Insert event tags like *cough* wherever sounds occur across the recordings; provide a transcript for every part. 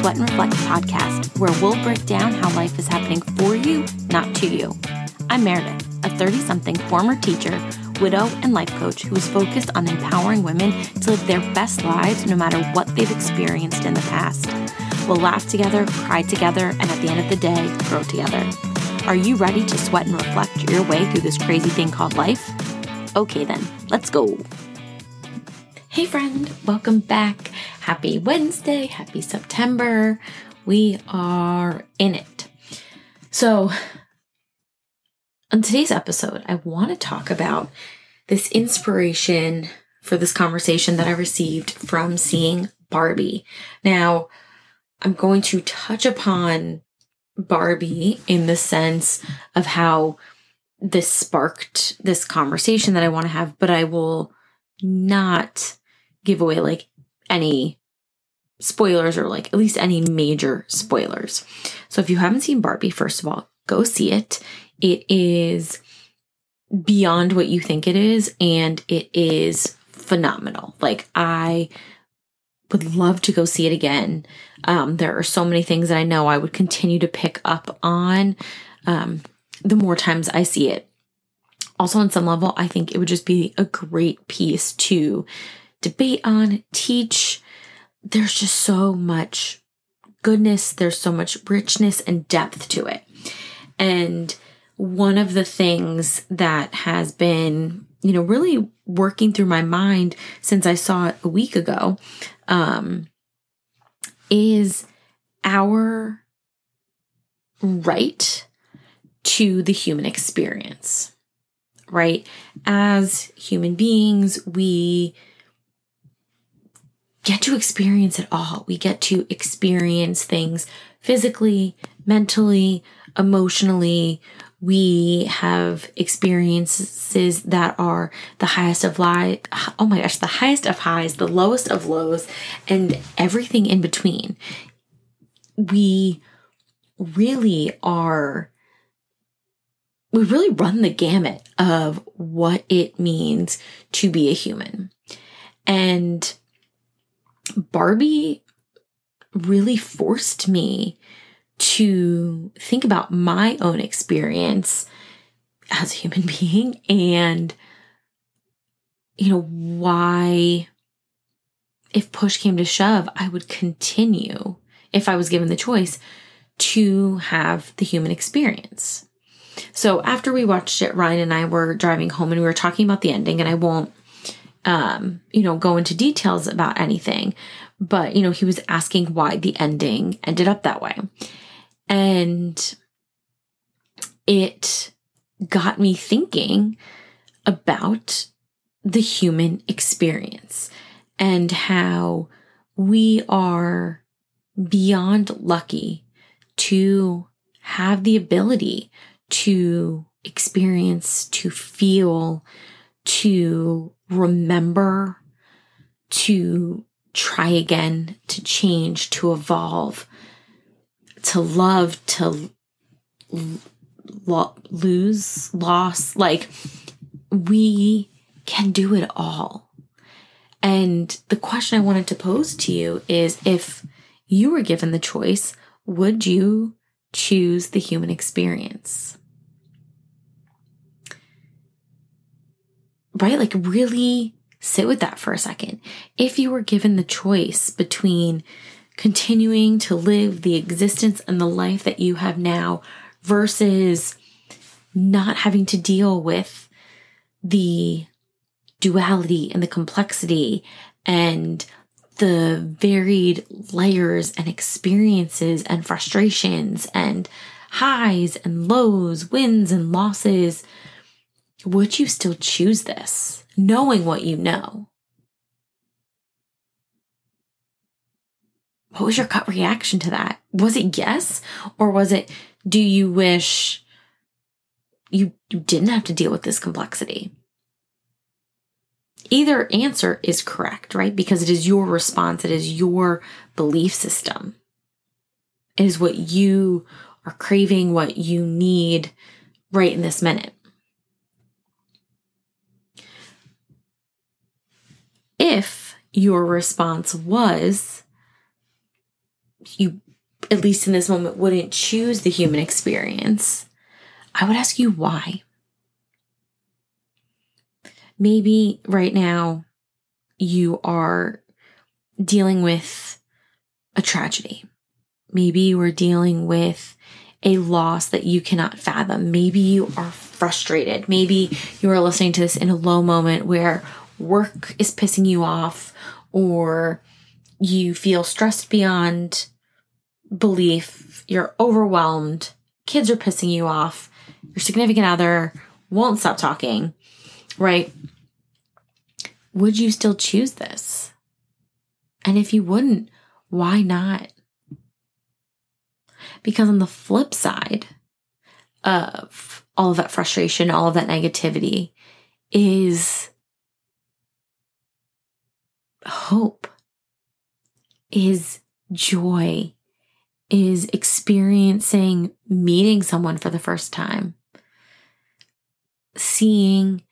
Sweat and Reflect podcast, where we'll break down how life is happening for you, not to you. I'm Meredith, a 30 something former teacher, widow, and life coach who is focused on empowering women to live their best lives no matter what they've experienced in the past. We'll laugh together, cry together, and at the end of the day, grow together. Are you ready to sweat and reflect your way through this crazy thing called life? Okay, then, let's go. Hey, friend, welcome back. Happy Wednesday, happy September. We are in it. So, on today's episode, I want to talk about this inspiration for this conversation that I received from seeing Barbie. Now, I'm going to touch upon Barbie in the sense of how this sparked this conversation that I want to have, but I will not give away like any spoilers or like at least any major spoilers. So if you haven't seen Barbie, first of all, go see it. It is beyond what you think it is, and it is phenomenal. Like I would love to go see it again. Um, there are so many things that I know I would continue to pick up on um, the more times I see it. Also, on some level, I think it would just be a great piece to debate on, teach. There's just so much goodness, there's so much richness and depth to it. And one of the things that has been, you know, really working through my mind since I saw it a week ago um, is our right to the human experience, right? As human beings, we get to experience it all. We get to experience things physically, mentally, emotionally. We have experiences that are the highest of life. Oh my gosh, the highest of highs, the lowest of lows, and everything in between. We really are, we really run the gamut of what it means to be a human. And Barbie really forced me to think about my own experience as a human *laughs* being and you know why if push came to shove I would continue if I was given the choice to have the human experience. So after we watched it Ryan and I were driving home and we were talking about the ending and I won't um, you know, go into details about anything, but, you know, he was asking why the ending ended up that way. And it got me thinking about the human experience and how we are beyond lucky to have the ability to experience, to feel, to remember, to try again, to change, to evolve, to love, to lo- lose, loss. Like we can do it all. And the question I wanted to pose to you is if you were given the choice, would you choose the human experience? Right? Like really sit with that for a second. If you were given the choice between continuing to live the existence and the life that you have now versus not having to deal with the duality and the complexity and the varied layers and experiences and frustrations and highs and lows, wins and losses would you still choose this, knowing what you know? What was your gut reaction to that? Was it yes? Or was it, do you wish you, you didn't have to deal with this complexity? Either answer is correct, right? Because it is your response, it is your belief system. It is what you are craving, what you need right in this minute. if your response was you, at least in this moment, wouldn't choose the human experience, I would ask you why. Maybe right now you are dealing with a tragedy. Maybe you are dealing with a loss that you cannot fathom. Maybe you are frustrated. Maybe you are listening to this in a low moment where work is pissing you off or you feel stressed beyond belief. You're overwhelmed. Kids are pissing you off. Your significant other won't stop talking, right? Would you still choose this? And if you wouldn't, why not? Because on the flip side of all of that frustration, all of that negativity is hope, is joy, is experiencing meeting someone for the first time, seeing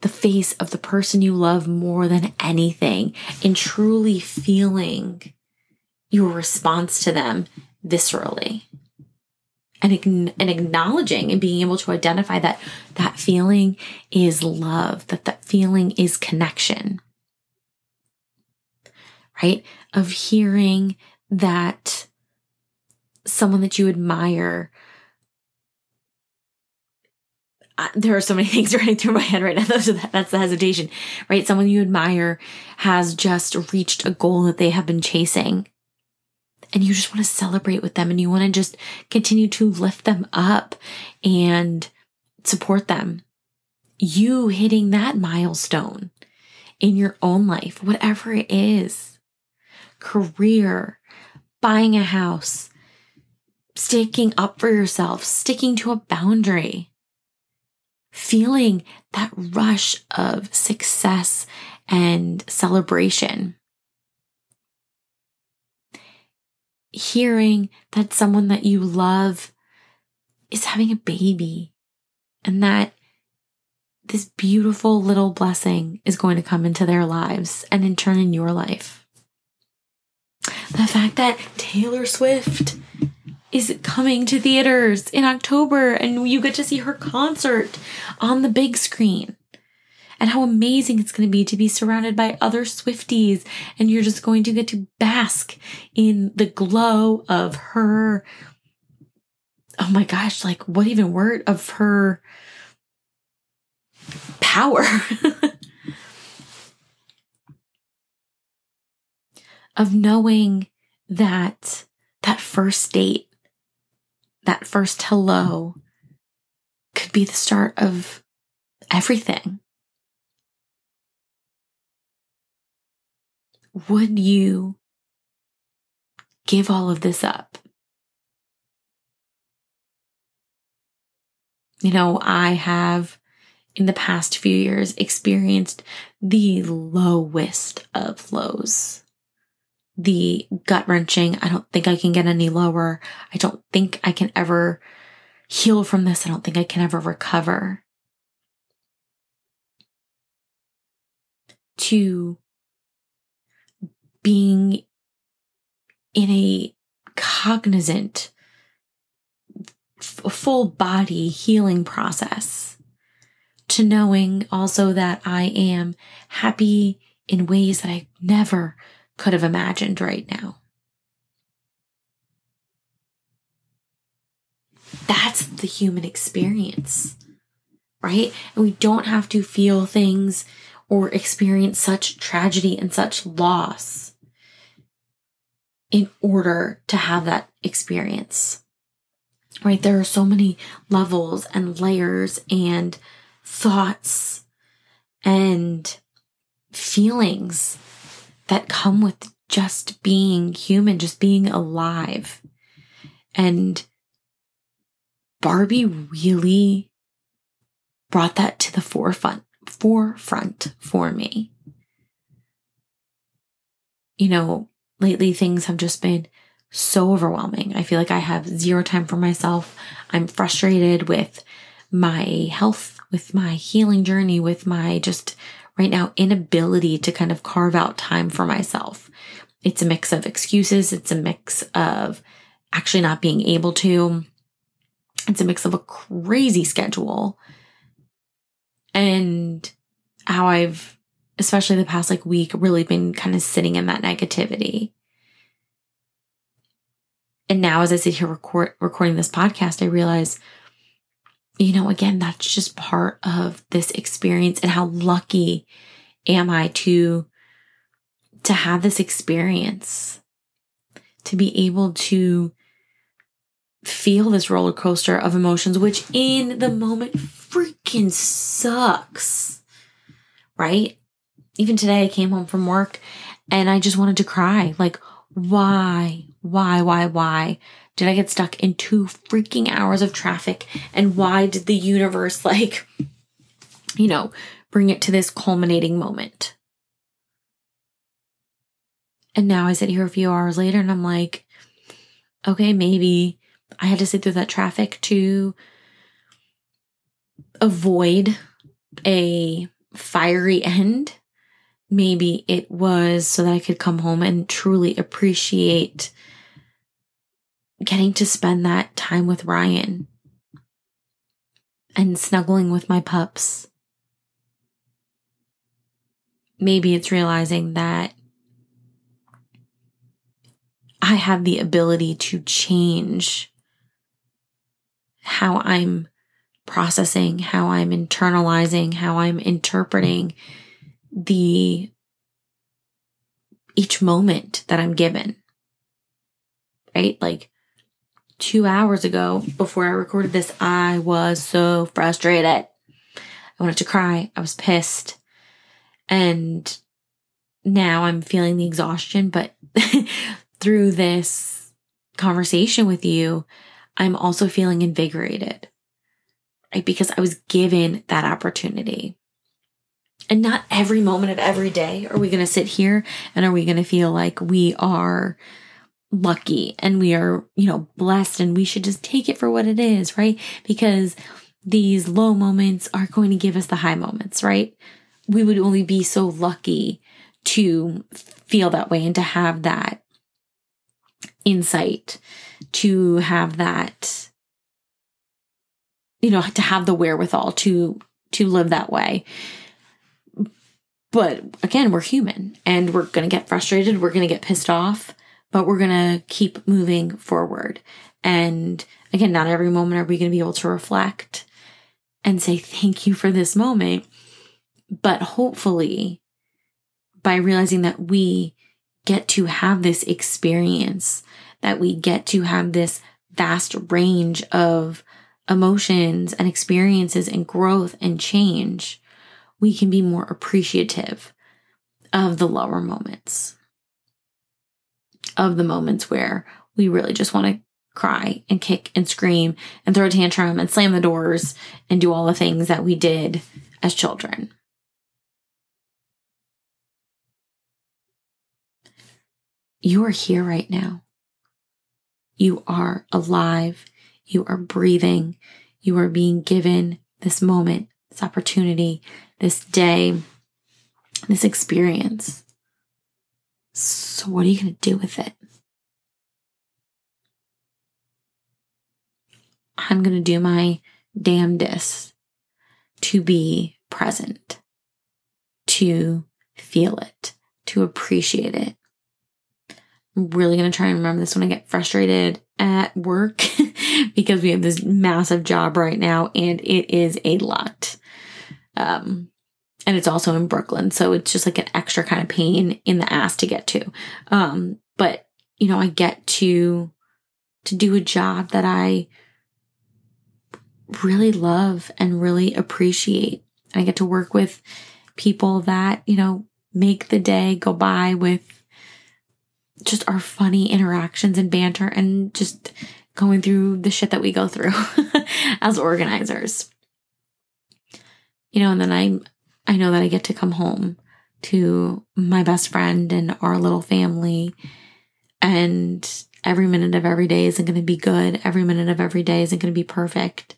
the face of the person you love more than anything and truly feeling your response to them viscerally and, and acknowledging and being able to identify that that feeling is love, that that feeling is connection, right? Of hearing that someone that you admire uh, there are so many *laughs* things running through my head right now. *laughs* That's the hesitation, right? Someone you admire has just reached a goal that they have been chasing. And you just want to celebrate with them and you want to just continue to lift them up and support them. You hitting that milestone in your own life, whatever it is career, buying a house, sticking up for yourself, sticking to a boundary feeling that rush of success and celebration. Hearing that someone that you love is having a baby and that this beautiful little blessing is going to come into their lives and in turn in your life. The fact that Taylor Swift is coming to theaters in October and you get to see her concert on the big screen. And how amazing it's going to be to be surrounded by other Swifties and you're just going to get to bask in the glow of her. Oh my gosh, like what even word of her power? *laughs* of knowing that that first date that first hello could be the start of everything. Would you give all of this up? You know, I have in the past few years experienced the lowest of lows the gut wrenching. I don't think I can get any lower. I don't think I can ever heal from this. I don't think I can ever recover. To being in a cognizant, full body healing process. To knowing also that I am happy in ways that I never could have imagined right now. That's the human experience, right? And we don't have to feel things or experience such tragedy and such loss in order to have that experience, right? There are so many levels and layers and thoughts and feelings that come with just being human, just being alive. And Barbie really brought that to the forefront forefront for me. You know, lately things have just been so overwhelming. I feel like I have zero time for myself. I'm frustrated with my health, with my healing journey, with my just right now inability to kind of carve out time for myself. it's a mix of excuses, it's a mix of actually not being able to. It's a mix of a crazy schedule and how I've, especially the past like week, really been kind of sitting in that negativity. And now, as I sit here record, recording this podcast, I realize, you know, again, that's just part of this experience and how lucky am I to to have this experience, to be able to feel this roller coaster of emotions, which in the moment freaking sucks. Right? Even today, I came home from work and I just wanted to cry. Like, why, why, why, why did I get stuck in two freaking hours of traffic? And why did the universe, *laughs* like, you know, bring it to this culminating moment? And now I sit here a few hours later and I'm like, okay, maybe I had to sit through that traffic to avoid a fiery end. Maybe it was so that I could come home and truly appreciate getting to spend that time with Ryan and snuggling with my pups. Maybe it's realizing that I have the ability to change how I'm processing, how I'm internalizing, how I'm interpreting the each moment that I'm given. Right? Like two hours ago, before I recorded this, I was so frustrated. I wanted to cry. I was pissed. And now I'm feeling the exhaustion, but *laughs* through this conversation with you, I'm also feeling invigorated, right? Because I was given that opportunity. And not every moment of every day are we going to sit here and are we going to feel like we are lucky and we are, you know, blessed and we should just take it for what it is, right? Because these low moments are going to give us the high moments, right? We would only be so lucky to feel that way and to have that insight to have that you know to have the wherewithal to to live that way but again we're human and we're going to get frustrated we're going to get pissed off but we're going to keep moving forward. And again not every moment are we going to be able to reflect and say thank you for this moment. But hopefully by realizing that we get to have this experience, that we get to have this vast range of emotions and experiences and growth and change, we can be more appreciative of the lower moments, of the moments where we really just want to cry and kick and scream and throw a tantrum and slam the doors and do all the things that we did as children. You are here right now. You are alive. You are breathing. You are being given this moment, this opportunity, this day, this experience. So, what are you going to do with it? I'm going to do my damnedest to be present, to feel it, to appreciate it, I'm really going to try and remember this when I get frustrated at work *laughs* because we have this massive job right now and it is a lot. Um, and it's also in Brooklyn. So it's just like an extra kind of pain in the ass to get to. Um, but you know, I get to, to do a job that I really love and really appreciate. And I get to work with people that, you know, make the day go by with just our funny interactions and banter and just going through the shit that we go through *laughs* as organizers. You know, and then I I know that I get to come home to my best friend and our little family and every minute of every day isn't going to be good. Every minute of every day isn't going to be perfect.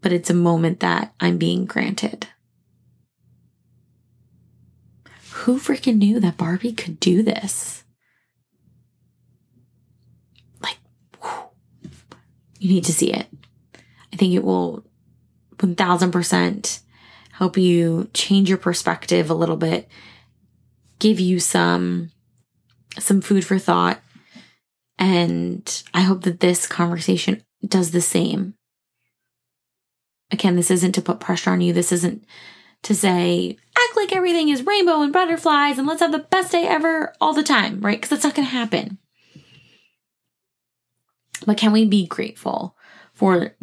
But it's a moment that I'm being granted. who freaking knew that Barbie could do this? Like, whew, you need to see it. I think it will 1000% help you change your perspective a little bit, give you some some food for thought. And I hope that this conversation does the same. Again, this isn't to put pressure on you. This isn't to say, act like everything is rainbow and butterflies and let's have the best day ever all the time, right? Because that's not going to happen. But can we be grateful for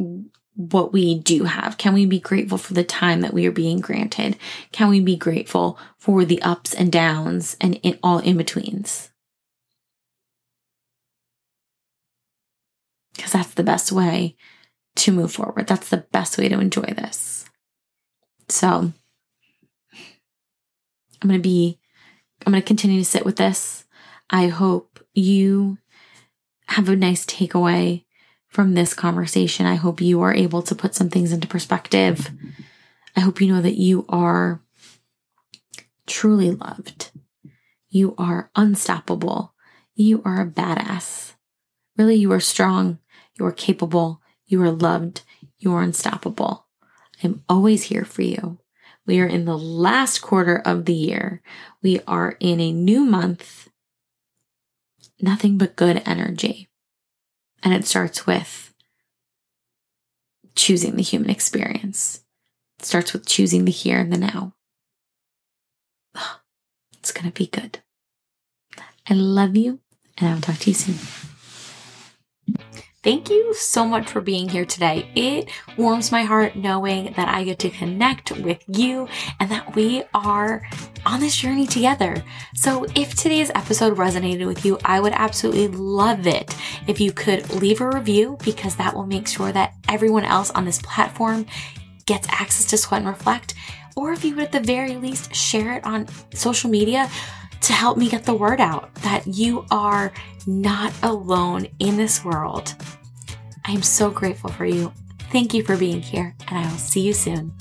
what we do have? Can we be grateful for the time that we are being granted? Can we be grateful for the ups and downs and in all in betweens? Because that's the best way to move forward. That's the best way to enjoy this. So I'm going to be, I'm going to continue to sit with this. I hope you have a nice takeaway from this conversation. I hope you are able to put some things into perspective. I hope you know that you are truly loved. You are unstoppable. You are a badass. Really, you are strong. You are capable. You are loved. You are unstoppable. I'm always here for you. We are in the last quarter of the year. We are in a new month. Nothing but good energy. And it starts with choosing the human experience. It starts with choosing the here and the now. *sighs* It's going to be good. I love you, and I will talk to you soon. Thank you so much for being here today. It warms my heart knowing that I get to connect with you and that we are on this journey together. So, if today's episode resonated with you, I would absolutely love it if you could leave a review because that will make sure that everyone else on this platform gets access to Sweat and Reflect. Or if you would at the very least share it on social media to help me get the word out that you are not alone in this world. I am so grateful for you. Thank you for being here, and I will see you soon.